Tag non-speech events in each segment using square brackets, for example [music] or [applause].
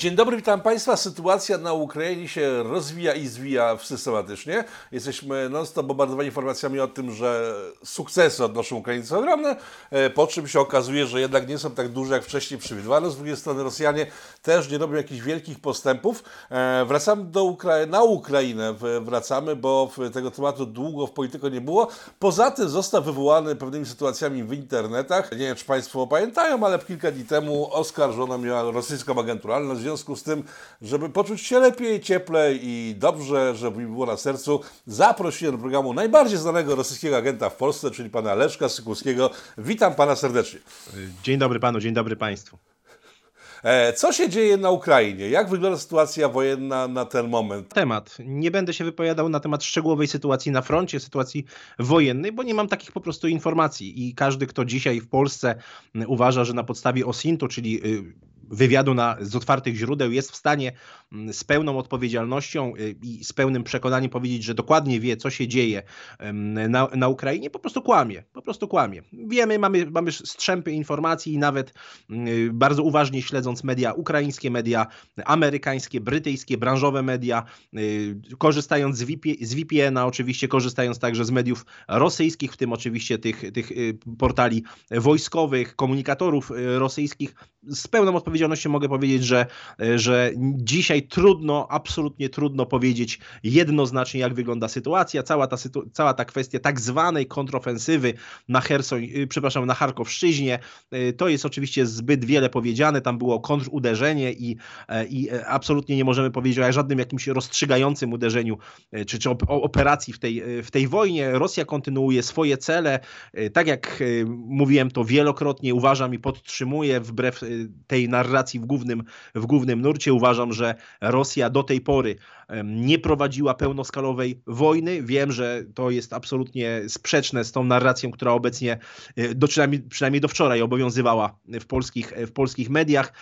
Dzień dobry, witam Państwa. Sytuacja na Ukrainie się rozwija i zwija systematycznie. Jesteśmy non-stop bombardowani informacjami o tym, że sukcesy odnoszą Ukraińcy ogromne, e, po czym się okazuje, że jednak nie są tak duże, jak wcześniej przewidywano. Z drugiej strony Rosjanie też nie robią jakichś wielkich postępów. E, wracamy do Ukra na Ukrainę, wracamy, bo tego tematu długo w polityce nie było. Poza tym został wywołany pewnymi sytuacjami w internetach. Nie wiem, czy Państwo pamiętają, ale kilka dni temu oskarżono mnie rosyjską agenturę w związku z tym, żeby poczuć się lepiej, cieplej i dobrze, żeby mi było na sercu, zaprosiłem do programu najbardziej znanego rosyjskiego agenta w Polsce, czyli pana Leszka Sykulskiego. Witam pana serdecznie. Dzień dobry panu, dzień dobry państwu. E, co się dzieje na Ukrainie? Jak wygląda sytuacja wojenna na ten moment? Temat. Nie będę się wypowiadał na temat szczegółowej sytuacji na froncie, sytuacji wojennej, bo nie mam takich po prostu informacji. I każdy, kto dzisiaj w Polsce uważa, że na podstawie OSINT-u, czyli y, wywiadu na, z otwartych źródeł jest w stanie mm, z pełną odpowiedzialnością y, i z pełnym przekonaniem powiedzieć, że dokładnie wie, co się dzieje na, na Ukrainie, po prostu kłamie. Po prostu kłamie. Wiemy, mamy, mamy strzępy informacji i nawet mm, bardzo uważnie śledząc media ukraińskie, media amerykańskie, brytyjskie, branżowe media, y, korzystając z, VP, z VPN-a, oczywiście korzystając także z mediów rosyjskich, w tym oczywiście tych, tych y, portali wojskowych, komunikatorów rosyjskich, z pełną odpowiedzialnością mogę powiedzieć, że, że dzisiaj trudno, absolutnie trudno powiedzieć jednoznacznie, jak wygląda sytuacja. Cała ta, cała ta kwestia tak zwanej kontrofensywy na Hersoń, y, przepraszam, na Charkowszczyźnie, y, to jest oczywiście zbyt wiele powiedziane. Tam było kontruderzenie i, e, i e, absolutnie nie możemy powiedzieć o żadnym jakimś rozstrzygającym uderzeniu e, czy, czy operacji w tej, w tej wojnie. Rosja kontynuuje swoje cele. Tak jak mówiłem to wielokrotnie, uważam i podtrzymuję wbrew tej narracji w głównym, w głównym nurcie. Uważam, że Rosja do tej pory nie prowadziła pełnoskalowej wojny. Wiem, że to jest absolutnie sprzeczne z tą narracją, która obecnie, e, do, przynajmniej, przynajmniej do wczoraj obowiązywała w polskich, w polskich mediach.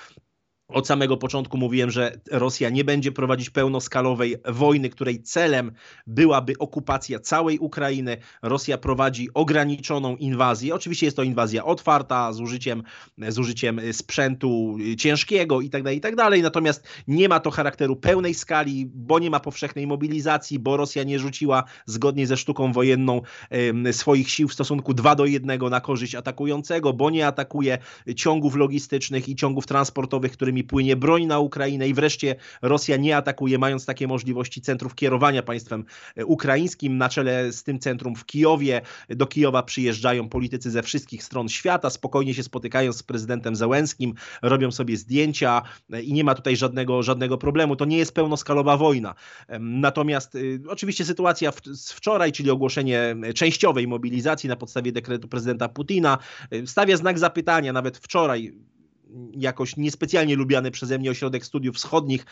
Od samego początku mówiłem, że Rosja nie będzie prowadzić pełnoskalowej wojny, której celem byłaby okupacja całej Ukrainy. Rosja prowadzi ograniczoną inwazję. Oczywiście jest to inwazja otwarta, z użyciem, z użyciem sprzętu ciężkiego itd., tak itd. Tak Natomiast nie ma to charakteru pełnej skali, bo nie ma powszechnej mobilizacji, bo Rosja nie rzuciła zgodnie ze sztuką wojenną swoich sił w stosunku 2 do 1 na korzyść atakującego, bo nie atakuje ciągów logistycznych i ciągów transportowych, którymi którymi płynie broń na Ukrainę i wreszcie Rosja nie atakuje, mając takie możliwości centrów kierowania państwem e, ukraińskim. Na czele z tym centrum w Kijowie. Do Kijowa przyjeżdżają politycy ze wszystkich stron świata, spokojnie się spotykają z prezydentem Zełenskim, robią sobie zdjęcia e, i nie ma tutaj żadnego, żadnego problemu. To nie jest pełnoskalowa wojna. Natomiast y, oczywiście sytuacja z wczoraj, czyli ogłoszenie częściowej mobilizacji na podstawie dekretu prezydenta Putina, stawia znak zapytania. Nawet wczoraj jakoś niespecjalnie lubiany przeze mnie Ośrodek Studiów Wschodnich.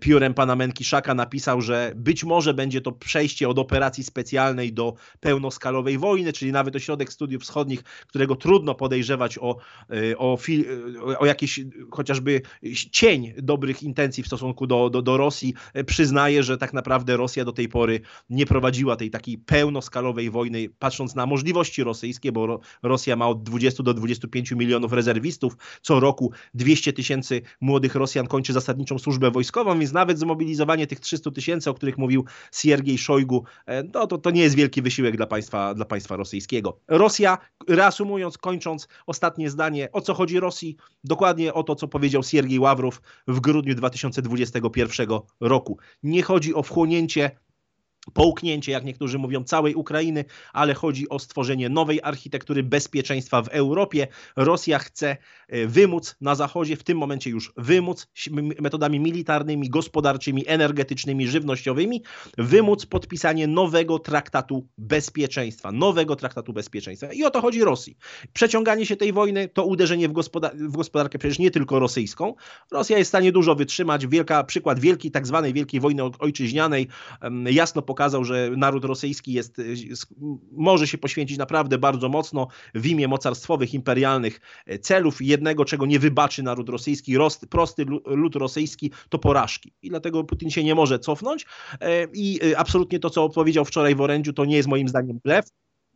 Piórem pana Menkiszaka napisał, że być może będzie to przejście od operacji specjalnej do pełnoskalowej wojny, czyli nawet Ośrodek Studiów Wschodnich, którego trudno podejrzewać o, e, o, o jakiś chociażby cień dobrych intencji w stosunku do, do, do Rosji, przyznaje, że tak naprawdę Rosja do tej pory nie prowadziła tej takiej pełnoskalowej wojny, patrząc na możliwości rosyjskie, bo Rosja ma od 20 do 25 milionów rezerwistów, co roku 200 tysięcy młodych Rosjan kończy zasadniczą służbę wojskową, więc nawet zmobilizowanie tych 300 tysięcy, o których mówił Siergiej Szojgu, e, no, to, to nie jest wielki wysiłek dla państwa, dla państwa rosyjskiego. Rosja, reasumując, kończąc ostatnie zdanie, o co chodzi Rosji? Dokładnie o to, co powiedział Siergiej Ławrow w grudniu 2021 roku. Nie chodzi o wchłonięcie połknięcie, jak niektórzy mówią, całej Ukrainy, ale chodzi o stworzenie nowej architektury bezpieczeństwa w Europie. Rosja chce e, wymóc na Zachodzie, w tym momencie już wymóc metodami militarnymi, gospodarczymi, energetycznymi, żywnościowymi, wymóc podpisanie nowego traktatu bezpieczeństwa, nowego traktatu bezpieczeństwa. I o to chodzi Rosji. Przeciąganie się tej wojny to uderzenie w, gospodar w gospodarkę przecież nie tylko rosyjską. Rosja jest w stanie dużo wytrzymać. Wielka, przykład wielkiej, tak zwanej wielkiej wojny ojczyźnianej jasno pokazał, pokazał, że naród rosyjski jest, y, może się poświęcić naprawdę bardzo mocno w imię mocarstwowych, imperialnych e, celów. Jednego, czego nie wybaczy naród rosyjski, prosty lud rosyjski, to porażki. I dlatego Putin się nie może cofnąć. E, I absolutnie to, co powiedział wczoraj w orędziu, to nie jest moim zdaniem blef.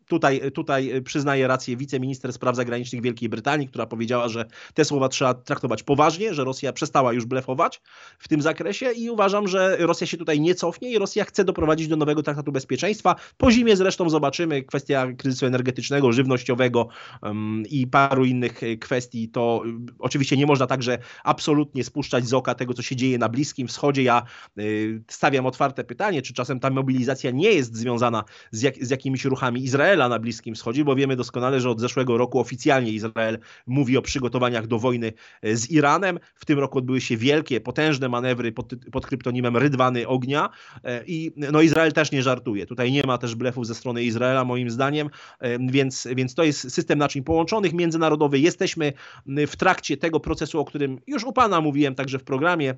Tutaj, tutaj przyznaję rację wiceminister spraw zagranicznych Wielkiej Brytanii, która powiedziała, że te słowa trzeba traktować poważnie, że Rosja przestała już blefować w tym zakresie i uważam, że Rosja się tutaj nie cofnie i Rosja chce doprowadzić do nowego traktatu bezpieczeństwa. Po zimie zresztą zobaczymy kwestia kryzysu energetycznego, żywnościowego um, i paru innych kwestii. To um, oczywiście nie można także absolutnie spuszczać z oka tego, co się dzieje na Bliskim Wschodzie. Ja y, stawiam otwarte pytanie, czy czasem ta mobilizacja nie jest związana z, jak, z jakimiś ruchami Izraela na Bliskim Wschodzie, bo wiemy doskonale, że od zeszłego roku oficjalnie Izrael mówi o przygotowaniach do wojny e, z Iranem. W tym roku odbyły się wielkie, potężne manewry pod, pod kryptonimem Rydwany Ognia e, i no Izrael też nie żartuje. Tutaj nie ma też blefów ze strony Izraela moim zdaniem, e, więc, więc to jest system naczyń połączonych, międzynarodowy. Jesteśmy w trakcie tego procesu, o którym już u Pana mówiłem także w programie,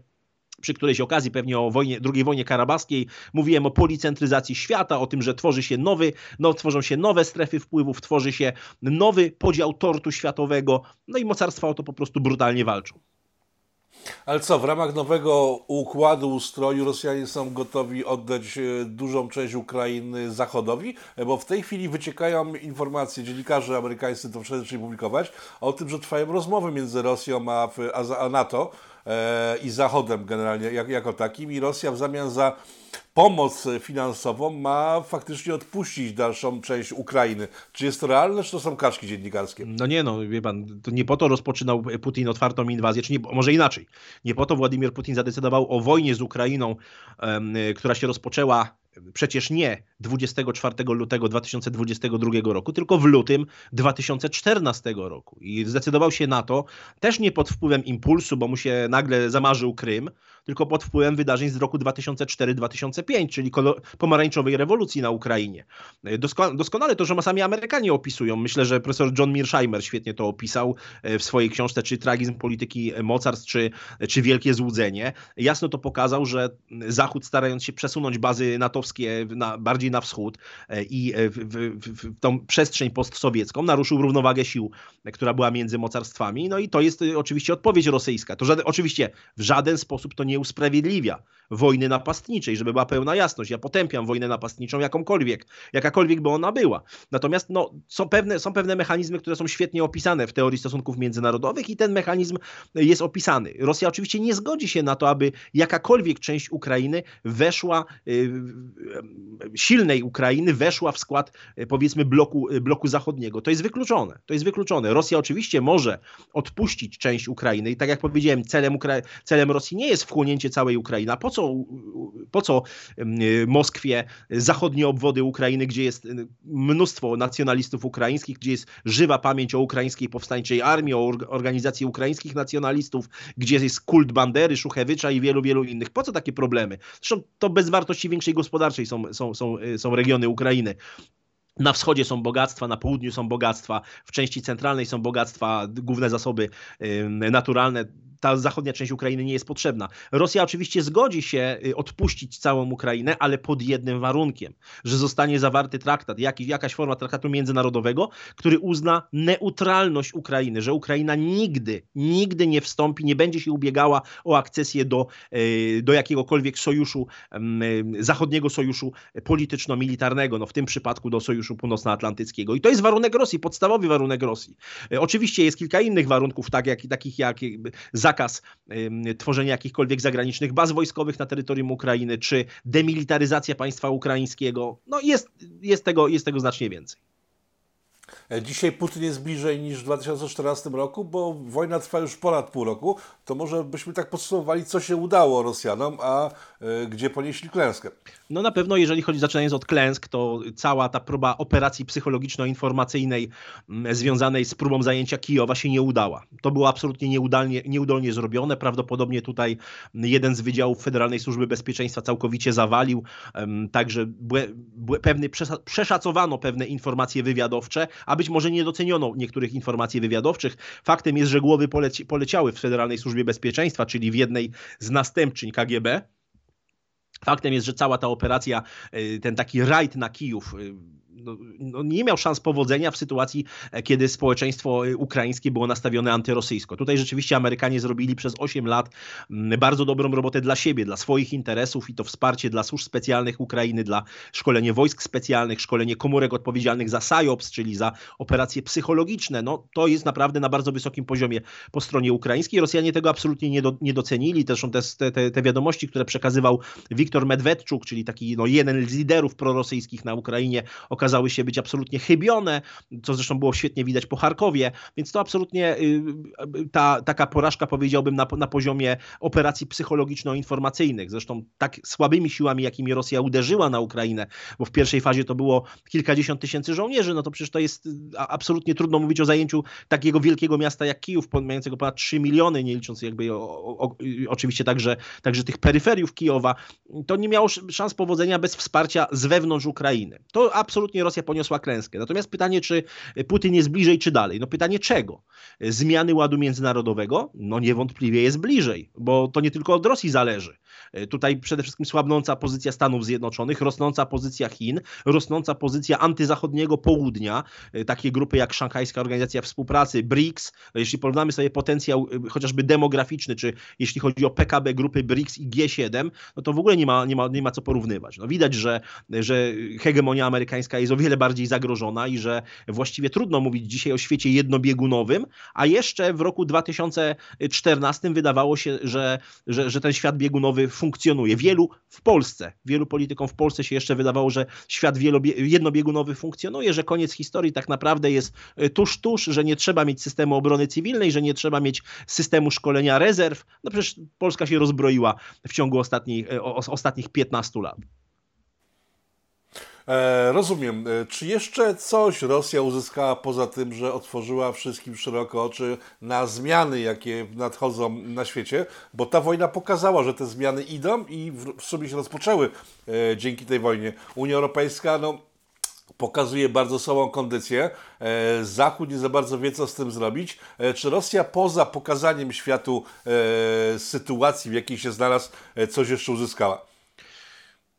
przy którejś okazji, pewnie o wojnie, II wojnie karabaskiej, mówiłem o policentryzacji świata, o tym, że tworzy się nowy, no, tworzą się nowe strefy wpływów, tworzy się nowy podział tortu światowego, no i mocarstwa o to po prostu brutalnie walczą. Ale co, w ramach nowego układu, ustroju Rosjanie są gotowi oddać e, dużą część Ukrainy Zachodowi? Bo w tej chwili wyciekają informacje, dziennikarze amerykańscy to wcześniej publikować, o tym, że trwają rozmowy między Rosją a, a NATO i Zachodem generalnie jak, jako takim i Rosja w zamian za pomoc finansową ma faktycznie odpuścić dalszą część Ukrainy. Czy jest to realne, czy to są kaczki dziennikarskie? No nie, no wie pan, to nie po to rozpoczynał Putin otwartą inwazję, czy nie, może inaczej. Nie po to Władimir Putin zadecydował o wojnie z Ukrainą, która się rozpoczęła przecież nie 24 lutego 2022 roku, tylko w lutym 2014 roku. I zdecydował się na to też nie pod wpływem impulsu, bo mu się nagle zamarzył Krym, tylko pod wpływem wydarzeń z roku 2004-2005, czyli pomarańczowej rewolucji na Ukrainie. Doskonale to, że sami Amerykanie opisują. Myślę, że profesor John Mearsheimer świetnie to opisał e, w swojej książce, czy tragizm polityki mocarstw, czy, czy wielkie złudzenie. Jasno to pokazał, że Zachód starając się przesunąć bazy natowskie na, bardziej na wschód e, i w, w, w, tą przestrzeń postsowiecką naruszył równowagę sił, która była między mocarstwami. No i to jest e, oczywiście odpowiedź rosyjska. To żaden, oczywiście w żaden sposób to nie nie usprawiedliwia wojny napastniczej, żeby była pełna jasność. Ja potępiam wojnę napastniczą jakąkolwiek, jakakolwiek by ona była. Natomiast no, są, pewne, są pewne mechanizmy, które są świetnie opisane w teorii stosunków międzynarodowych i ten mechanizm jest opisany. Rosja oczywiście nie zgodzi się na to, aby jakakolwiek część Ukrainy weszła, yy, silnej Ukrainy weszła w skład yy, powiedzmy bloku, yy, bloku zachodniego. To jest wykluczone. To jest wykluczone. Rosja oczywiście może odpuścić część Ukrainy i tak jak powiedziałem, celem, celem Rosji nie jest wchłonięcie całej Ukrainy. A po co, po co Moskwie zachodnie obwody Ukrainy, gdzie jest mnóstwo nacjonalistów ukraińskich, gdzie jest żywa pamięć o ukraińskiej powstańczej armii, o organizacji ukraińskich nacjonalistów, gdzie jest kult Bandery, Szuchewicza i wielu, wielu innych. Po co takie problemy? Zresztą to bez wartości większej gospodarczej są, są, są, są regiony Ukrainy. Na wschodzie są bogactwa, na południu są bogactwa, w części centralnej są bogactwa, główne zasoby naturalne ta zachodnia część Ukrainy nie jest potrzebna. Rosja oczywiście zgodzi się y, odpuścić całą Ukrainę, ale pod jednym warunkiem, że zostanie zawarty traktat, jakiś, jakaś forma traktatu międzynarodowego, który uzna neutralność Ukrainy, że Ukraina nigdy, nigdy nie wstąpi, nie będzie się ubiegała o akcesję do, y, do jakiegokolwiek sojuszu, y, zachodniego sojuszu polityczno-militarnego, no w tym przypadku do sojuszu północnoatlantyckiego. I to jest warunek Rosji, podstawowy warunek Rosji. Oczywiście jest kilka innych warunków, tak jak, takich jak zakaz tworzenia jakichkolwiek zagranicznych baz wojskowych na terytorium Ukrainy, czy demilitaryzacja państwa ukraińskiego. No jest, jest, tego, jest tego znacznie więcej. E, dzisiaj Putin jest bliżej niż w 2014 roku, bo wojna trwa już ponad pół roku. To może byśmy tak podsumowali, co się udało Rosjanom, a y, gdzie ponieśli klęskę. No na pewno, jeżeli chodzi, zaczynając od klęsk, to cała ta próba operacji psychologiczno-informacyjnej związanej z próbą zajęcia Kijowa się nie udała. To było absolutnie nieudolnie, nieudolnie zrobione. Prawdopodobnie tutaj jeden z wydziałów Federalnej Służby Bezpieczeństwa całkowicie zawalił. Także pewny, przeszacowano pewne informacje wywiadowcze, a być może nie doceniono niektórych informacji wywiadowczych. Faktem jest, że głowy poleci, poleciały w Federalnej Służbie Bezpieczeństwa, czyli w jednej z następczyń KGB. Faktem jest, że cała ta operacja, y, ten taki rajd na Kijów, y, no, no, nie miał szans powodzenia w sytuacji, kiedy społeczeństwo ukraińskie było nastawione antyrosyjsko. Tutaj rzeczywiście Amerykanie zrobili przez 8 lat mm, bardzo dobrą robotę dla siebie, dla swoich interesów i to wsparcie dla służb specjalnych Ukrainy, dla szkolenia wojsk specjalnych, szkolenie komórek odpowiedzialnych za PSYOPS, czyli za operacje psychologiczne. No, to jest naprawdę na bardzo wysokim poziomie po stronie ukraińskiej. Rosjanie tego absolutnie nie, do, nie docenili. Zresztą te, te, te wiadomości, które przekazywał Wiktor Medwedczuk, czyli taki no, jeden z liderów prorosyjskich na Ukrainie, okazały się być absolutnie chybione, co zresztą było świetnie widać po Charkowie, więc to absolutnie y, ta, taka porażka powiedziałbym na, na poziomie operacji psychologiczno-informacyjnych. Zresztą tak słabymi siłami, jakimi Rosja uderzyła na Ukrainę, bo w pierwszej fazie to było kilkadziesiąt tysięcy żołnierzy, no to przecież to jest absolutnie trudno mówić o zajęciu takiego wielkiego miasta jak Kijów, mającego ponad 3 miliony, nie licząc jakby o, o, oczywiście także, także tych peryferiów Kijowa, to nie miało szans powodzenia bez wsparcia z wewnątrz Ukrainy. To absolutnie Rosja poniosła klęskę. Natomiast pytanie, czy Putin jest bliżej, czy dalej? No pytanie czego? Zmiany ładu międzynarodowego? No niewątpliwie jest bliżej, bo to nie tylko od Rosji zależy. Tutaj przede wszystkim słabnąca pozycja Stanów Zjednoczonych, rosnąca pozycja Chin, rosnąca pozycja antyzachodniego południa, takie grupy jak Szanghajska Organizacja Współpracy, BRICS. Jeśli porównamy sobie potencjał chociażby demograficzny, czy jeśli chodzi o PKB grupy BRICS i G7, no to w ogóle nie ma, nie ma, nie ma co porównywać. No widać, że, że hegemonia amerykańska jest o wiele bardziej zagrożona i że właściwie trudno mówić dzisiaj o świecie jednobiegunowym, a jeszcze w roku 2014 wydawało się, że, że, że ten świat biegunowy funkcjonuje. Wielu w Polsce, wielu politykom w Polsce się jeszcze wydawało, że świat jednobiegunowy funkcjonuje, że koniec historii tak naprawdę jest e, tuż, tuż, że nie trzeba mieć systemu obrony cywilnej, że nie trzeba mieć systemu szkolenia rezerw. No przecież Polska się rozbroiła w ciągu ostatnich, e, ostatnich 15 lat. E, rozumiem. E, czy jeszcze coś Rosja uzyskała poza tym, że otworzyła wszystkim szeroko oczy na zmiany, jakie nadchodzą na świecie? Bo ta wojna pokazała, że te zmiany idą i w, w sumie się rozpoczęły e, dzięki tej wojnie. Unia Europejska, no pokazuje bardzo słabą kondycję. E, Zachód nie za bardzo wie, co z tym zrobić. E, czy Rosja poza pokazaniem światu sytuacji, w jakiej się znalazł, coś jeszcze uzyskała?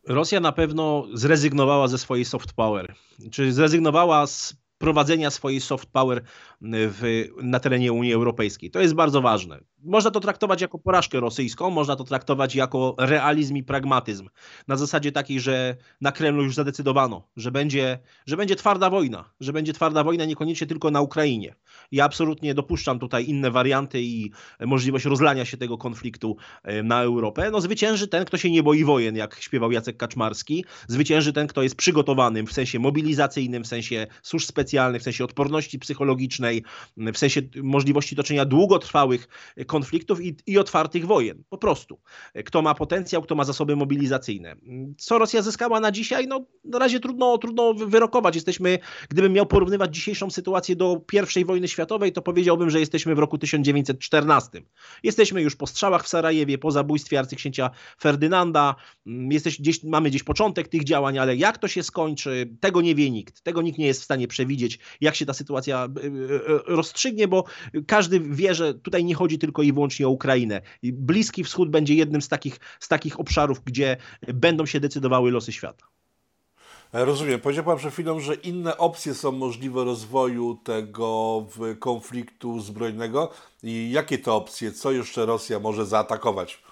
Rosja na pewno zrezygnowała ze swojej soft power. Czy zrezygnowała z prowadzenia swojej soft power w, na terenie Unii Europejskiej. To jest bardzo ważne. Można to traktować jako porażkę rosyjską, można to traktować jako realizm i pragmatyzm. Na zasadzie takiej, że na Kremlu już zadecydowano, że będzie, że będzie twarda wojna, że będzie twarda wojna niekoniecznie tylko na Ukrainie. Ja absolutnie dopuszczam tutaj inne warianty i możliwość rozlania się tego konfliktu e, na Europę. No zwycięży ten, kto się nie boi wojen, jak śpiewał Jacek Kaczmarski. Zwycięży ten, kto jest przygotowanym w sensie mobilizacyjnym, w sensie służb specjalnych, w sensie odporności psychologicznej, w sensie możliwości toczenia długotrwałych konfliktów i, i otwartych wojen. Po prostu. Kto ma potencjał, kto ma zasoby mobilizacyjne. Co Rosja zyskała na dzisiaj? No, na razie trudno, trudno wyrokować. Jesteśmy, gdybym miał porównywać dzisiejszą sytuację do I wojny światowej, to powiedziałbym, że jesteśmy w roku 1914. Jesteśmy już po strzałach w Sarajewie, po zabójstwie arcyksięcia Ferdynanda. Jesteś, gdzieś, mamy gdzieś początek tych działań, ale jak to się skończy, tego nie wie nikt. Tego nikt nie jest w stanie przewidzieć, jak się ta sytuacja rozstrzygnie, bo każdy wie, że tutaj nie chodzi tylko i wyłącznie o Ukrainę. Bliski Wschód będzie jednym z takich, z takich obszarów, gdzie będą się decydowały losy świata. E, rozumiem. Powiedział Pan przed chwilą, że inne opcje są możliwe rozwoju tego konfliktu zbrojnego. I jakie to opcje? Co jeszcze Rosja może zaatakować?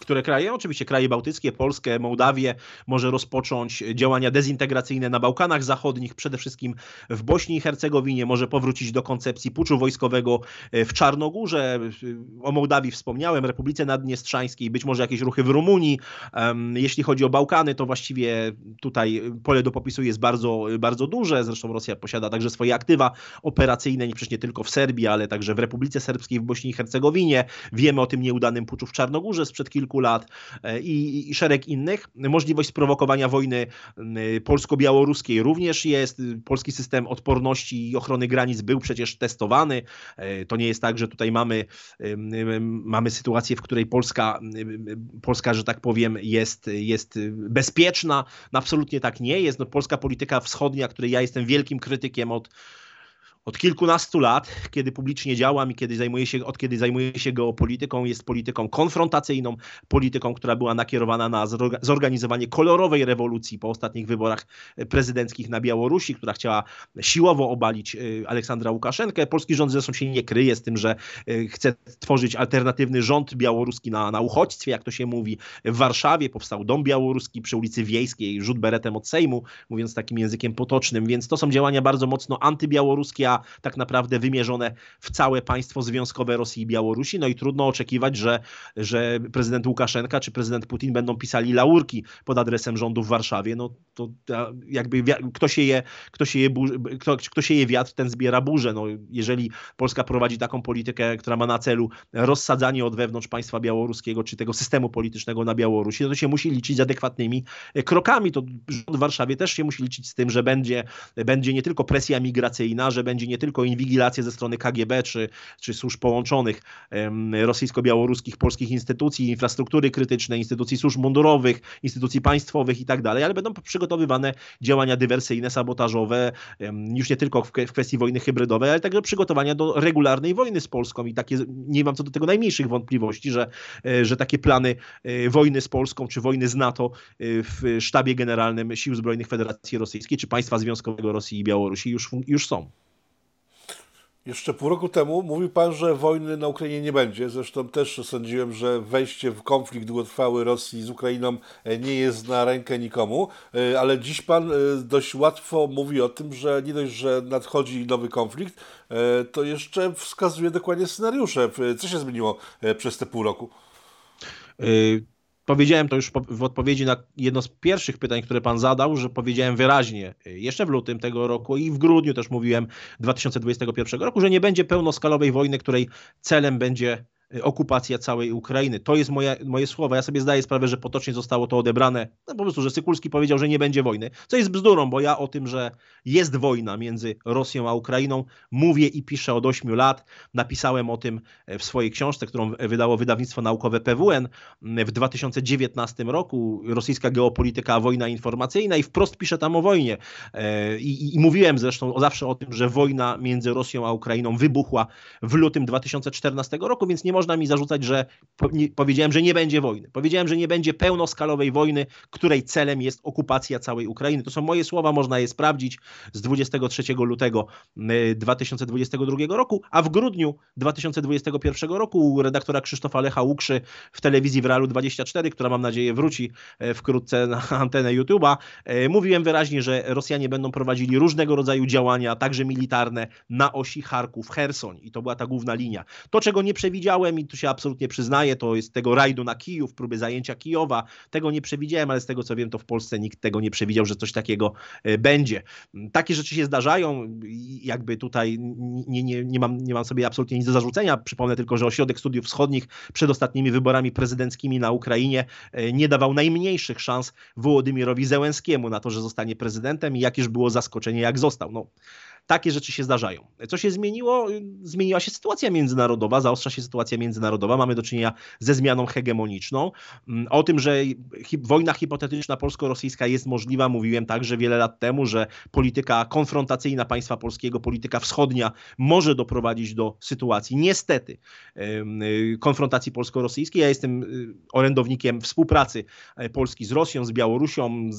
Które kraje? Oczywiście kraje bałtyckie, Polskę, Mołdawię, może rozpocząć działania dezintegracyjne na Bałkanach Zachodnich, przede wszystkim w Bośni i Hercegowinie, może powrócić do koncepcji puczu wojskowego e, w Czarnogórze. O Mołdawii wspomniałem, Republice Naddniestrzańskiej, być może jakieś ruchy w Rumunii. Jeśli chodzi o Bałkany, to właściwie tutaj pole do popisu jest bardzo, bardzo duże. Zresztą Rosja posiada także swoje aktywa operacyjne, przecież nie tylko w Serbii, ale także w Republice Serbskiej, w Bośni i Hercegowinie. Wiemy o tym nieudanym puczu w Czarnogórze sprzed kilku lat e, i, i szereg innych. Możliwość sprowokowania wojny polsko-białoruskiej również jest. Polski system odporności i ochrony granic był przecież testowany. E, to nie jest tak, że tutaj mamy, mamy sytuację, w której Polska, Polska że tak powiem, jest, jest bezpieczna. No absolutnie tak nie jest. No, polska polityka wschodnia, której ja jestem wielkim krytykiem od od kilkunastu lat, kiedy publicznie działam i kiedy zajmuję się, od kiedy zajmuję się geopolityką, jest polityką konfrontacyjną, polityką, która była nakierowana na zorganizowanie kolorowej rewolucji po ostatnich wyborach prezydenckich na Białorusi, która chciała siłowo obalić y, Aleksandra Łukaszenkę. Polski rząd zresztą się nie kryje z tym, że y, chce tworzyć alternatywny rząd białoruski na, na uchodźstwie, jak to się mówi. W Warszawie powstał dom białoruski przy ulicy Wiejskiej, rzut beretem od Sejmu, mówiąc takim językiem potocznym, więc to są działania bardzo mocno antybiałoruskie, tak naprawdę wymierzone w całe państwo związkowe Rosji i Białorusi. No i trudno oczekiwać, że, że prezydent Łukaszenka czy prezydent Putin będą pisali laurki pod adresem rządu w Warszawie. No to jakby kto się je, kto się je, kto, kto się je wiatr, ten zbiera burzę. No, jeżeli Polska prowadzi taką politykę, która ma na celu rozsadzanie od wewnątrz państwa białoruskiego czy tego systemu politycznego na Białorusi, no to się musi liczyć z adekwatnymi krokami. To rząd w Warszawie też się musi liczyć z tym, że będzie, będzie nie tylko presja migracyjna, że będzie nie tylko inwigilacje ze strony KGB czy, czy służb połączonych rosyjsko-białoruskich, polskich instytucji, infrastruktury krytycznej, instytucji służb mundurowych, instytucji państwowych i tak dalej, ale będą przygotowywane działania dywersyjne, sabotażowe, już nie tylko w kwestii wojny hybrydowej, ale także przygotowania do regularnej wojny z Polską i takie, nie mam co do tego najmniejszych wątpliwości, że, e, że takie plany e, wojny z Polską czy wojny z NATO e, w sztabie generalnym Sił Zbrojnych Federacji Rosyjskiej czy państwa związkowego Rosji i Białorusi już, już są. Jeszcze pół roku temu mówił Pan, że wojny na Ukrainie nie będzie. Zresztą też sądziłem, że wejście w konflikt długotrwały Rosji z Ukrainą e, nie jest na rękę nikomu, e, ale dziś Pan e, dość łatwo mówi o tym, że nie dość, że nadchodzi nowy konflikt, to jeszcze wskazuje dokładnie scenariusze. Co się zmieniło przez te pół roku? Powiedziałem to już w odpowiedzi na jedno z pierwszych pytań, które pan zadał, że powiedziałem wyraźnie jeszcze w lutym tego roku i w grudniu też mówiłem 2021 roku, że nie będzie pełnoskalowej wojny, której celem będzie okupacja całej Ukrainy. To jest moje, moje słowa. Ja sobie zdaję sprawę, że potocznie zostało to odebrane. No po prostu, że Sykulski powiedział, że nie będzie wojny. Co jest bzdurą, bo ja o tym, że jest wojna między Rosją a Ukrainą, mówię i piszę od 8 lat. Napisałem o tym w swojej książce, którą wydało wydawnictwo naukowe PWN w 2019 roku. Rosyjska geopolityka, wojna informacyjna i wprost piszę tam o wojnie. E, I, i, i mówiłem zresztą zawsze o tym, że wojna między Rosją a Ukrainą wybuchła w lutym 2014 roku, więc nie można można mi zarzucać, że powiedziałem, że nie będzie wojny. Powiedziałem, że nie będzie pełnoskalowej wojny, której celem jest okupacja całej Ukrainy. To są moje słowa, można je sprawdzić z 23 lutego 2022 roku, a w grudniu 2021 roku u redaktora Krzysztofa Lecha Łukszy w telewizji w Realu 24, która mam nadzieję wróci e, wkrótce na [laughs] antenę YouTube'a, e, mówiłem wyraźnie, że Rosjanie będą prowadzili różnego rodzaju działania, także militarne, na osi Charków-Hersoń i to była ta główna linia. To, czego nie przewidziałem, i tu się absolutnie przyznaję, to jest tego rajdu na Kijów, próby zajęcia Kijowa. Tego nie przewidziałem, ale z tego co wiem, to w Polsce nikt tego nie przewidział, że coś takiego e, będzie. Takie rzeczy się zdarzają jakby tutaj nie, nie, nie, mam, nie mam sobie absolutnie nic do zarzucenia. Przypomnę tylko, że Ośrodek Studiów Wschodnich przed ostatnimi wyborami prezydenckimi na Ukrainie e, nie dawał najmniejszych szans Wołodymirowi Zełenskiemu na to, że zostanie prezydentem i jakież było zaskoczenie, jak został. No, takie rzeczy się zdarzają. Co się zmieniło? Zmieniła się sytuacja międzynarodowa, zaostrza się sytuacja międzynarodowa. Mamy do czynienia ze zmianą hegemoniczną. Mm, o tym, że wojna hipotetyczna polsko-rosyjska jest możliwa, mówiłem także wiele lat temu, że polityka konfrontacyjna państwa polskiego, polityka wschodnia może doprowadzić do sytuacji, niestety, konfrontacji polsko-rosyjskiej. Ja jestem y, orędownikiem współpracy e, Polski z Rosją, z Białorusią,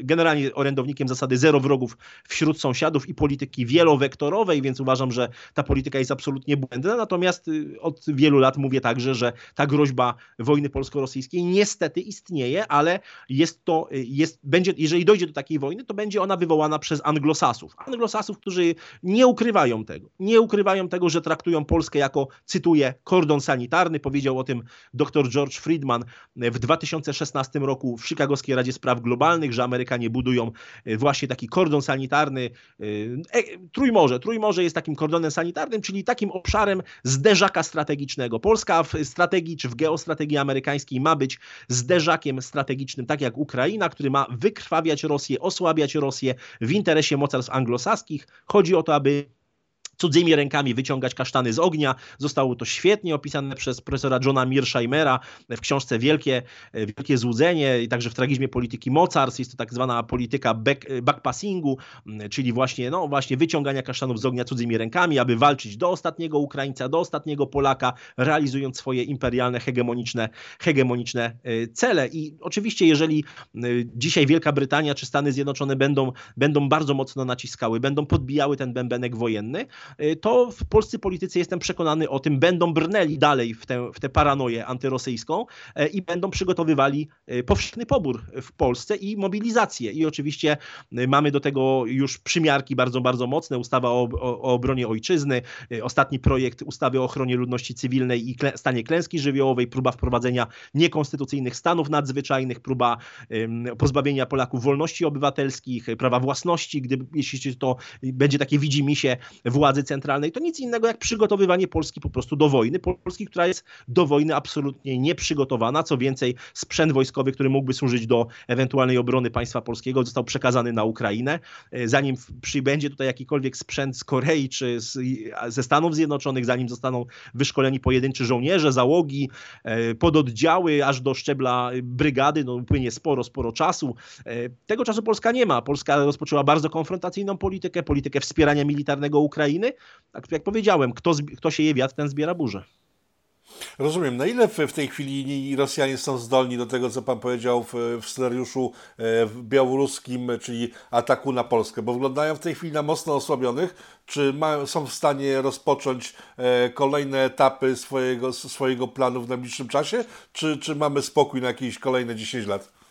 generalnie orędownikiem zasady zero wrogów wśród sąsiadów i polityki polityki wielowektorowej, więc uważam, że ta polityka jest absolutnie błędna. Natomiast y, od wielu lat mówię także, że ta groźba wojny polsko-rosyjskiej niestety istnieje, ale jest to, y, jest, będzie, jeżeli dojdzie do takiej wojny, to będzie ona wywołana przez anglosasów. Anglosasów, którzy nie ukrywają tego. Nie ukrywają tego, że traktują Polskę jako, cytuję, kordon sanitarny. Powiedział o tym dr George Friedman w 2016 roku w Chicagowskiej Radzie Spraw Globalnych, że Amerykanie budują y, właśnie taki kordon sanitarny Trójmorze. Trójmorze jest takim kordonem sanitarnym, czyli takim obszarem zderzaka strategicznego. Polska w strategii czy w geostrategii amerykańskiej ma być zderzakiem strategicznym, tak jak Ukraina, który ma wykrwawiać Rosję, osłabiać Rosję w interesie mocarstw anglosaskich. Chodzi o to, aby cudzymi rękami wyciągać kasztany z ognia. Zostało to świetnie opisane przez profesora Johna Mearsheimera w książce Wielkie, Wielkie Złudzenie i także w tragizmie polityki mocarstw. Jest to tak zwana polityka back, backpassingu, czyli właśnie, no, właśnie wyciągania kasztanów z ognia cudzymi rękami, aby walczyć do ostatniego Ukraińca, do ostatniego Polaka, realizując swoje imperialne, hegemoniczne, hegemoniczne e, cele. I oczywiście, jeżeli e, dzisiaj Wielka Brytania czy Stany Zjednoczone będą, będą bardzo mocno naciskały, będą podbijały ten bębenek wojenny, Y, to w polscy politycy, jestem przekonany o tym, będą brnęli dalej w tę, w tę paranoję antyrosyjską y, i będą przygotowywali y, powszechny pobór w Polsce i mobilizację. I oczywiście mamy do tego już przymiarki bardzo, bardzo mocne. Ustawa o, o, o obronie ojczyzny, ostatni projekt ustawy o ochronie ludności cywilnej i stanie klęski żywiołowej, próba wprowadzenia niekonstytucyjnych stanów nadzwyczajnych, próba pozbawienia Polaków wolności obywatelskich, prawa własności, gdy, jeśli to będzie takie widzimisię władzy centralnej, to nic innego jak przygotowywanie Polski po prostu do wojny. Polski, która jest do wojny absolutnie nieprzygotowana. Co więcej, sprzęt wojskowy, który mógłby służyć do ewentualnej obrony państwa polskiego, został przekazany na Ukrainę. E, zanim przybędzie tutaj jakikolwiek sprzęt z Korei czy z, ze Stanów Zjednoczonych, zanim zostaną wyszkoleni pojedynczy żołnierze, załogi, e, pododdziały, aż do szczebla brygady, no płynie sporo, sporo czasu. E, tego czasu Polska nie ma. Polska rozpoczęła bardzo konfrontacyjną politykę, politykę wspierania militarnego Ukrainy, tak jak powiedziałem, kto, kto je wiatr, ten zbiera burzę. Rozumiem. Na ile w, tej chwili Rosjanie są zdolni do tego, co Pan powiedział w, w scenariuszu e, białoruskim, czyli ataku na Polskę? Bo wyglądają w tej chwili na mocno osłabionych. Czy są w stanie rozpocząć e, kolejne etapy swojego, swojego planu w najbliższym czasie? Czy, czy mamy spokój na jakieś kolejne 10 lat?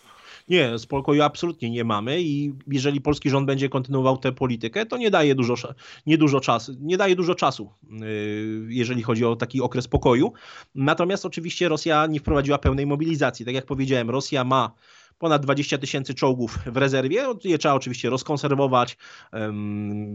Nie, spokoju absolutnie nie mamy i jeżeli polski rząd będzie kontynuował tę politykę, to nie daje dużo, nie dużo czasu, nie daje dużo czasu, y, jeżeli chodzi o taki okres pokoju. Natomiast oczywiście Rosja nie wprowadziła pełnej mobilizacji. Tak jak powiedziałem, Rosja ma ponad 20 tysięcy czołgów w rezerwie. Je trzeba oczywiście rozkonserwować,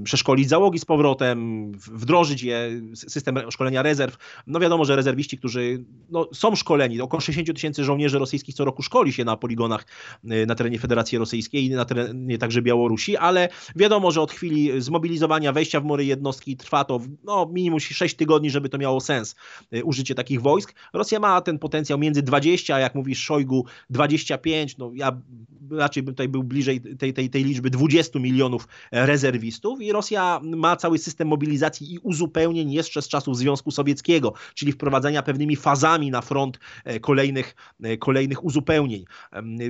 przeszkolić załogi z powrotem, wdrożyć je, system szkolenia rezerw. No wiadomo, że rezerwiści, którzy no, są szkoleni, około 60 tysięcy żołnierzy rosyjskich co roku szkoli się na poligonach y, na terenie Federacji Rosyjskiej i na terenie także Białorusi, ale wiadomo, że od chwili zmobilizowania, wejścia w mury jednostki trwa to no, minimum 6 tygodni, żeby to miało sens, y, użycie takich wojsk. Rosja ma ten potencjał między 20, a jak mówisz Szojgu, 25, no ja raczej bym tutaj był bliżej tej, tej, tej liczby 20 milionów rezerwistów i Rosja ma cały system mobilizacji i uzupełnień jeszcze z czasów Związku Sowieckiego, czyli wprowadzania pewnymi fazami na front e, kolejnych, e, kolejnych uzupełnień.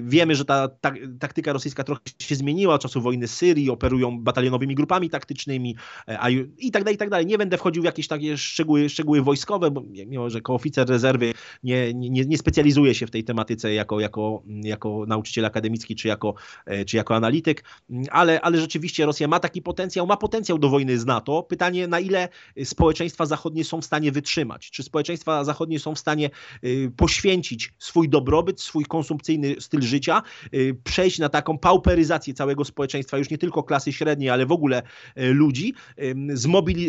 Wiemy, że ta, ta taktyka rosyjska trochę się zmieniła od czasu wojny z Syrii, operują batalionowymi grupami taktycznymi e, a, i tak dalej, i tak dalej. Nie będę wchodził w jakieś takie szczegóły, szczegóły wojskowe, bo mimo, że jako oficer rezerwy nie, nie, nie specjalizuje się w tej tematyce jako, jako, jako nauczyciel akademicki czy jako, e, czy jako analityk, ale, ale rzeczywiście Rosja ma taki potencjał, ma potencjał do wojny z NATO. Pytanie, na ile społeczeństwa zachodnie są w stanie wytrzymać? Czy społeczeństwa zachodnie są w stanie e, poświęcić swój dobrobyt, swój konsumpcyjny styl życia, e, przejść na taką pauperyzację całego społeczeństwa, już nie tylko klasy średniej, ale w ogóle ludzi,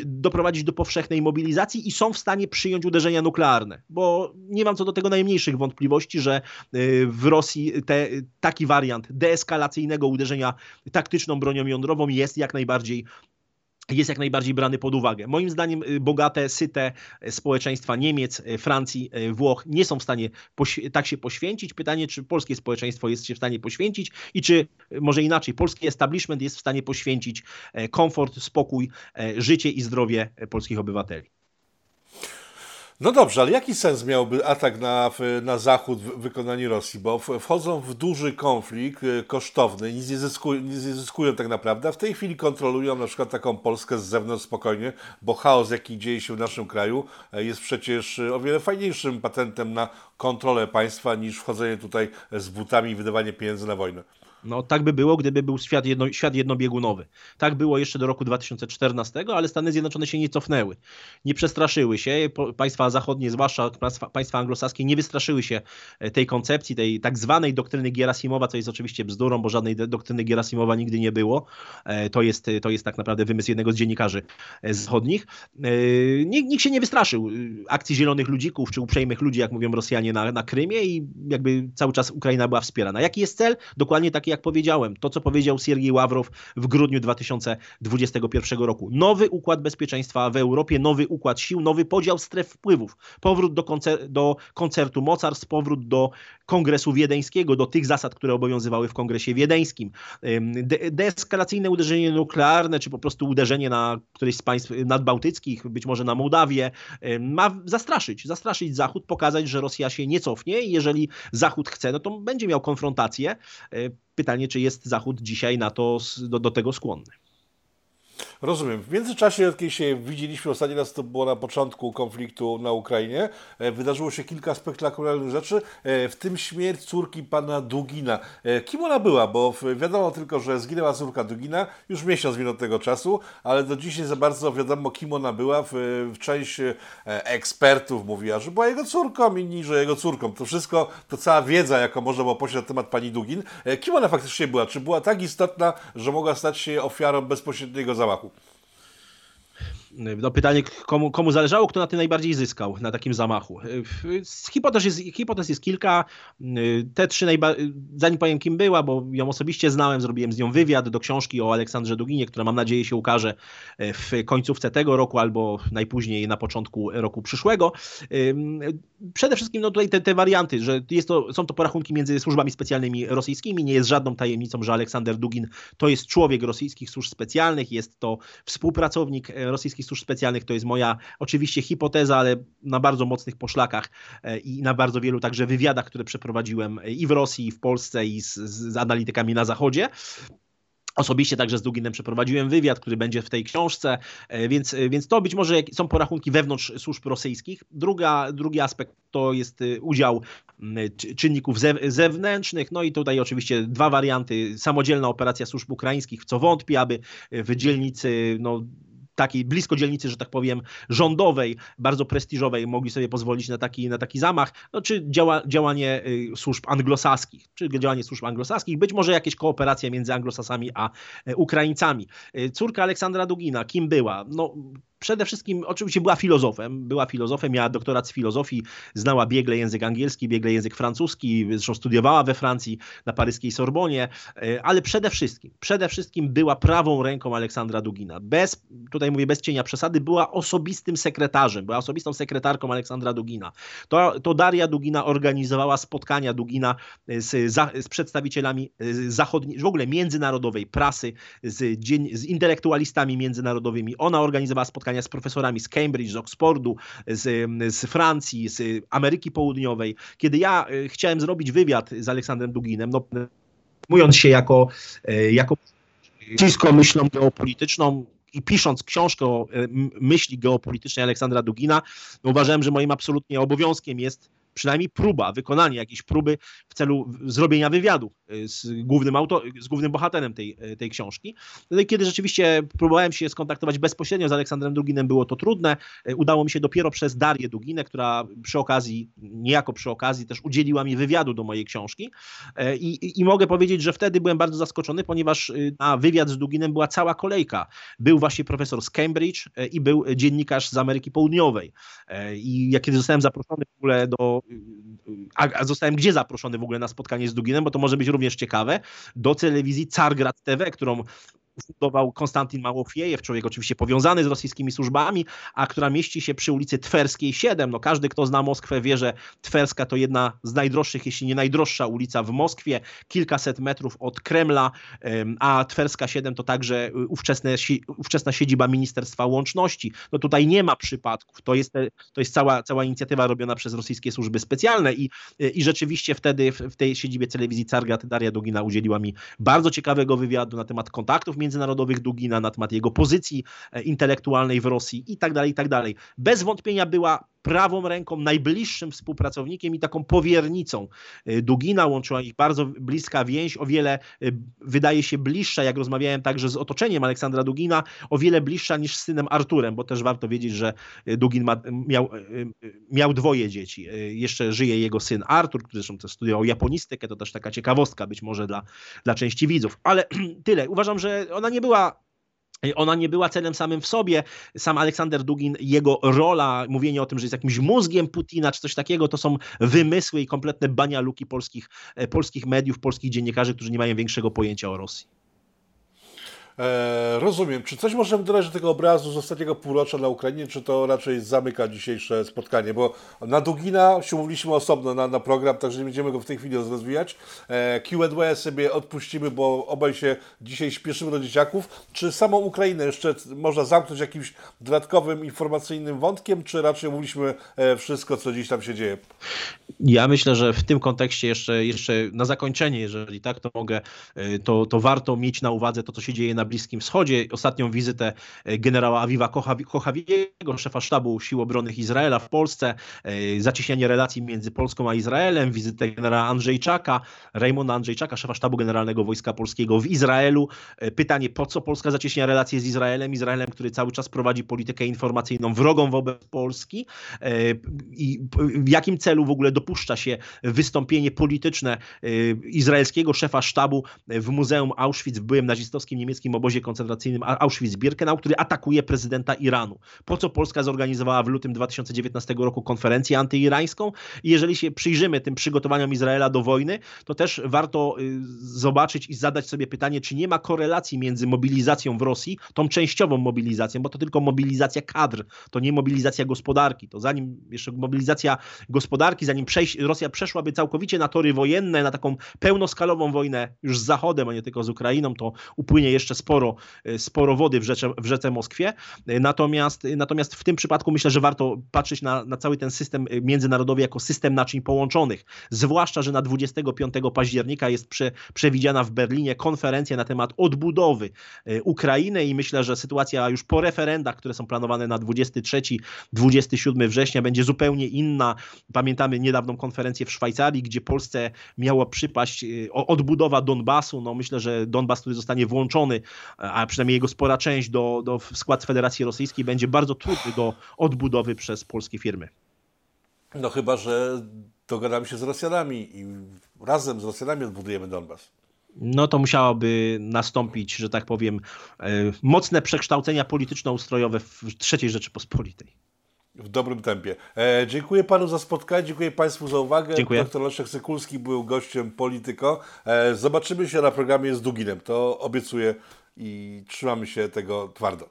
doprowadzić do powszechnej mobilizacji i są w stanie przyjąć uderzenia nuklearne? Bo nie mam co do tego najmniejszych wątpliwości, że w Rosji te, taki wariant deeskalacyjnego uderzenia taktyczną bronią jądrową jest jak najbardziej jest jak najbardziej brany pod uwagę. Moim zdaniem y, bogate, syte społeczeństwa Niemiec, y, Francji, y, Włoch nie są w stanie tak się poświęcić. Pytanie, czy polskie społeczeństwo jest się w stanie poświęcić i czy może inaczej, polski establishment jest w stanie poświęcić komfort, spokój, życie i zdrowie polskich obywateli. No dobrze, ale jaki sens miałby atak na, na zachód w wykonaniu Rosji? Bo wchodzą w duży konflikt y, kosztowny, nic nie, zyskują, nic nie zyskują tak naprawdę, w tej chwili kontrolują na przykład taką Polskę z zewnątrz spokojnie, bo chaos, jaki dzieje się w naszym kraju, e, jest przecież o wiele fajniejszym patentem na kontrolę państwa niż wchodzenie tutaj z butami i wydawanie pieniędzy na wojnę. No tak by było, gdyby był świat, jedno, świat jednobiegunowy. Tak było jeszcze do roku 2014, ale Stany Zjednoczone się nie cofnęły. Nie przestraszyły się. Państwa zachodnie, zwłaszcza państwa, anglosaskie, nie wystraszyły się e, tej koncepcji, tej tak zwanej doktryny Gerasimowa, co jest oczywiście bzdurą, bo żadnej doktryny Gerasimowa nigdy nie było. E, to jest, to jest tak naprawdę wymysł jednego z dziennikarzy e, zachodnich. Nikt, nikt się nie wystraszył akcji zielonych ludzików, czy uprzejmych ludzi, jak mówią Rosjanie na, na Krymie i jakby cały czas Ukraina była wspierana. Jaki jest cel? Dokładnie taki jak powiedziałem, to co powiedział Siergiej Ławrow w grudniu 2021 roku. Nowy układ bezpieczeństwa w Europie, nowy układ sił, nowy podział stref wpływów, powrót do, koncer do koncertu mocarstw, powrót do Kongresu Wiedeńskiego, do tych zasad, które obowiązywały w Kongresie Wiedeńskim. De deeskalacyjne uderzenie nuklearne, czy po prostu uderzenie na któreś z państw nadbałtyckich, być może na Mołdawię, ma zastraszyć, zastraszyć Zachód, pokazać, że Rosja się nie cofnie i jeżeli Zachód chce, no to będzie miał konfrontację. Pytanie, czy jest Zachód dzisiaj na to, do, do tego skłonny. Rozumiem. W międzyczasie, kiedy się widzieliśmy ostatni raz, to było na początku konfliktu na Ukrainie, e, wydarzyło się kilka spektakularnych rzeczy, e, w tym śmierć córki pana Dugina. E, kim ona była? Bo wiadomo tylko, że zginęła córka Dugina, już miesiąc minął tego czasu, ale do dzisiaj za bardzo wiadomo, kim ona była. Część ekspertów mówiła, że była jego córką, inni, że jego córką. To wszystko, to cała wiedza, jaką można było posiadać na temat pani Dugin. Kim ona faktycznie była? Czy była tak istotna, że mogła stać się ofiarą bezpośredniego zamachu? Bamako. No pytanie, komu, komu zależało, kto na tym najbardziej zyskał, na takim zamachu. Hipotez jest, hipotez jest kilka. Te trzy, najba... zanim powiem kim była, bo ją osobiście znałem, zrobiłem z nią wywiad do książki o Aleksandrze Duginie, która mam nadzieję się ukaże w końcówce tego roku albo najpóźniej na początku roku przyszłego. Przede wszystkim no tutaj te, te warianty, że jest to, są to porachunki między służbami specjalnymi rosyjskimi. Nie jest żadną tajemnicą, że Aleksander Dugin to jest człowiek rosyjskich służb specjalnych, jest to współpracownik rosyjskich służb specjalnych. To jest moja oczywiście hipoteza, ale na bardzo mocnych poszlakach e, i na bardzo wielu także wywiadach, które przeprowadziłem i w Rosji, i w Polsce, i z, z analitykami na Zachodzie. Osobiście także z Duginem przeprowadziłem wywiad, który będzie w tej książce, e, więc, e, więc to być może są porachunki wewnątrz służb rosyjskich. Druga, drugi aspekt to jest udział czynników zewnętrznych, no i tutaj oczywiście dwa warianty. Samodzielna operacja służb ukraińskich, w co wątpię, aby w dzielnicy no, takiej blisko dzielnicy, że tak powiem, rządowej, bardzo prestiżowej mogli sobie pozwolić na taki, na taki zamach, no, czy działa, działanie y, służb anglosaskich, czy działanie służb anglosaskich, być może jakieś kooperacja między anglosasami a e, Ukraińcami. Y, córka Aleksandra Dugina, kim była? No, przede wszystkim oczywiście była filozofem, była filozofem, miała doktorat z filozofii, znała biegle język angielski, biegle język francuski, zresztą studiowała we Francji na paryskiej Sorbonie, e, ale przede wszystkim, przede wszystkim była prawą ręką Aleksandra Dugina. Bez, tutaj mówię bez cienia przesady, była osobistym sekretarzem, była osobistą sekretarką Aleksandra Dugina. To, to Daria Dugina organizowała spotkania Dugina z, z przedstawicielami e, zachodniej, w ogóle międzynarodowej prasy, z, z intelektualistami międzynarodowymi. Ona organizowała spotkania spotkania z profesorami z Cambridge, z Oxfordu, z, z Francji, z Ameryki Południowej. Kiedy ja e, chciałem zrobić wywiad z Aleksandrem Duginem, no, mówiąc się jako, e, jako blisko myślą geopolityczną, i pisząc książkę o myśli geopolitycznej Aleksandra Dugina, no uważałem, że moim absolutnie obowiązkiem jest przynajmniej próba, wykonanie jakiejś próby w celu zrobienia wywiadu y, z głównym, auto, z głównym bohaterem tej, y, tej książki. No kiedy rzeczywiście próbowałem się skontaktować bezpośrednio z Aleksandrem Duginem, było to trudne. Y, udało mi się dopiero przez Darię Duginę, która przy okazji, niejako przy okazji też udzieliła mi wywiadu do mojej książki. I, i, i mogę powiedzieć, że wtedy byłem bardzo zaskoczony, ponieważ na wywiad z Duginem była cała kolejka. Był właśnie profesor z Cambridge i był dziennikarz z Ameryki Południowej. I ja kiedy zostałem zaproszony w ogóle do a, zostałem gdzie zaproszony w ogóle na spotkanie z Duginem, bo to może być również ciekawe, do telewizji Cargrad TV, którą fundował Konstantin Małofiejew, człowiek oczywiście powiązany z rosyjskimi służbami, a która mieści się przy ulicy Twerskiej 7. No każdy, kto zna Moskwę wie, że Twerska to jedna z najdroższych, jeśli nie najdroższa ulica w Moskwie, kilkaset metrów od Kremla, a Twerska 7 to także ówczesne, ówczesna siedziba Ministerstwa Łączności. No tutaj nie ma przypadków, to jest, to jest cała, cała inicjatywa robiona przez rosyjskie służby specjalne i, i rzeczywiście wtedy w, w tej siedzibie telewizji Cargat Daria Dugina udzieliła mi bardzo ciekawego wywiadu na temat kontaktów między międzynarodowych Dugina, na temat jego pozycji e, intelektualnej w Rosji i tak dalej, i tak dalej. Bez wątpienia była prawą ręką, najbliższym współpracownikiem i taką powiernicą e, Dugina. Łączyła ich bardzo bliska więź, o wiele e, wydaje się bliższa, jak rozmawiałem także z otoczeniem Aleksandra Dugina, o wiele bliższa niż z synem Arturem, bo też warto wiedzieć, że Dugin ma, miał, miał dwoje dzieci. Jeszcze żyje jego syn Artur, który zresztą też studiował japonistykę, to też taka ciekawostka być może dla, dla części widzów. Ale [clears throat] tyle. Uważam, że ona nie była Ona nie była celem samym w sobie. Sam Aleksander Dugin, jego rola, mówienie o tym, że jest jakimś mózgiem Putina czy coś takiego, to są wymysły i kompletne banialuki polskich, e, polskich mediów, polskich dziennikarzy, którzy nie mają większego pojęcia o Rosji. E, rozumiem. Czy coś możemy dodać do tego obrazu z ostatniego półrocza na Ukrainie, czy to raczej zamyka dzisiejsze spotkanie? Bo na Dugina się mówiliśmy osobno na, na program, także nie będziemy go w tej chwili rozwijać. E, Q&A sobie odpuścimy, bo obaj się dzisiaj śpieszymy do dzieciaków. Czy samą Ukrainę jeszcze można zamknąć jakimś dodatkowym informacyjnym wątkiem, czy raczej mówiliśmy e, wszystko, co dziś tam się dzieje? Ja myślę, że w tym kontekście jeszcze, jeszcze na zakończenie, jeżeli tak, to mogę, e, to, to warto mieć na uwadze to, co się dzieje na Bliskim Wschodzie. Ostatnią wizytę e, generała Aviva Kochawiego, szefa sztabu Sił Obronnych Izraela w Polsce, e, zacieśnianie relacji między Polską a Izraelem, wizytę generała Andrzejczaka, Raymonda Andrzejczaka, szefa sztabu generalnego Wojska Polskiego w Izraelu. Pytanie, po co Polska zacieśnia relacje z Izraelem? Izraelem, który cały czas prowadzi politykę informacyjną wrogą wobec Polski i w jakim celu w ogóle dopuszcza się wystąpienie polityczne izraelskiego szefa sztabu w Muzeum Auschwitz w byłym nazistowskim niemieckim obozie koncentracyjnym Auschwitz-Birkenau, który atakuje prezydenta Iranu. Po co Polska zorganizowała w lutym 2019 roku konferencję antyirańską? I jeżeli się przyjrzymy tym przygotowaniom Izraela do wojny, to też warto y, zobaczyć i zadać sobie pytanie, czy nie ma korelacji między mobilizacją w Rosji, tą częściową mobilizacją, bo to tylko mobilizacja kadr, to nie mobilizacja gospodarki. To zanim jeszcze mobilizacja gospodarki, zanim przejść, Rosja przeszłaby całkowicie na tory wojenne, na taką pełnoskalową wojnę już z Zachodem, a nie tylko z Ukrainą, to upłynie jeszcze sporo, e, sporo wody w rzece, w rzece Moskwie. E, natomiast, natomiast w tym przypadku myślę, że warto patrzeć na, na cały ten system e, międzynarodowy jako system naczyń połączonych. Zwłaszcza, że na 25 października jest prze, przewidziana w Berlinie konferencja na temat odbudowy Ukrainy i myślę, że sytuacja już po referendach, które są planowane na 23-27 września będzie zupełnie inna. Pamiętamy niedawną konferencję w Szwajcarii, gdzie Polsce miała przypaść odbudowa Donbasu. No myślę, że Donbas, który zostanie włączony a przynajmniej jego spora część do, do w skład Federacji Rosyjskiej będzie bardzo trudny do odbudowy przez polskie firmy. No chyba, że dogadamy się z Rosjanami i razem z Rosjanami odbudujemy Donbas. No to musiałoby nastąpić, że tak powiem, e, mocne przekształcenia polityczno-ustrojowe w III Rzeczypospolitej. W dobrym tempie. E, dziękuję panu za spotkanie, dziękuję państwu za uwagę. Dziękuję. Dr Leszek Sykulski był gościem Polityko. E, zobaczymy się na programie z Duginem, to obiecuję i trzymamy się tego twardo.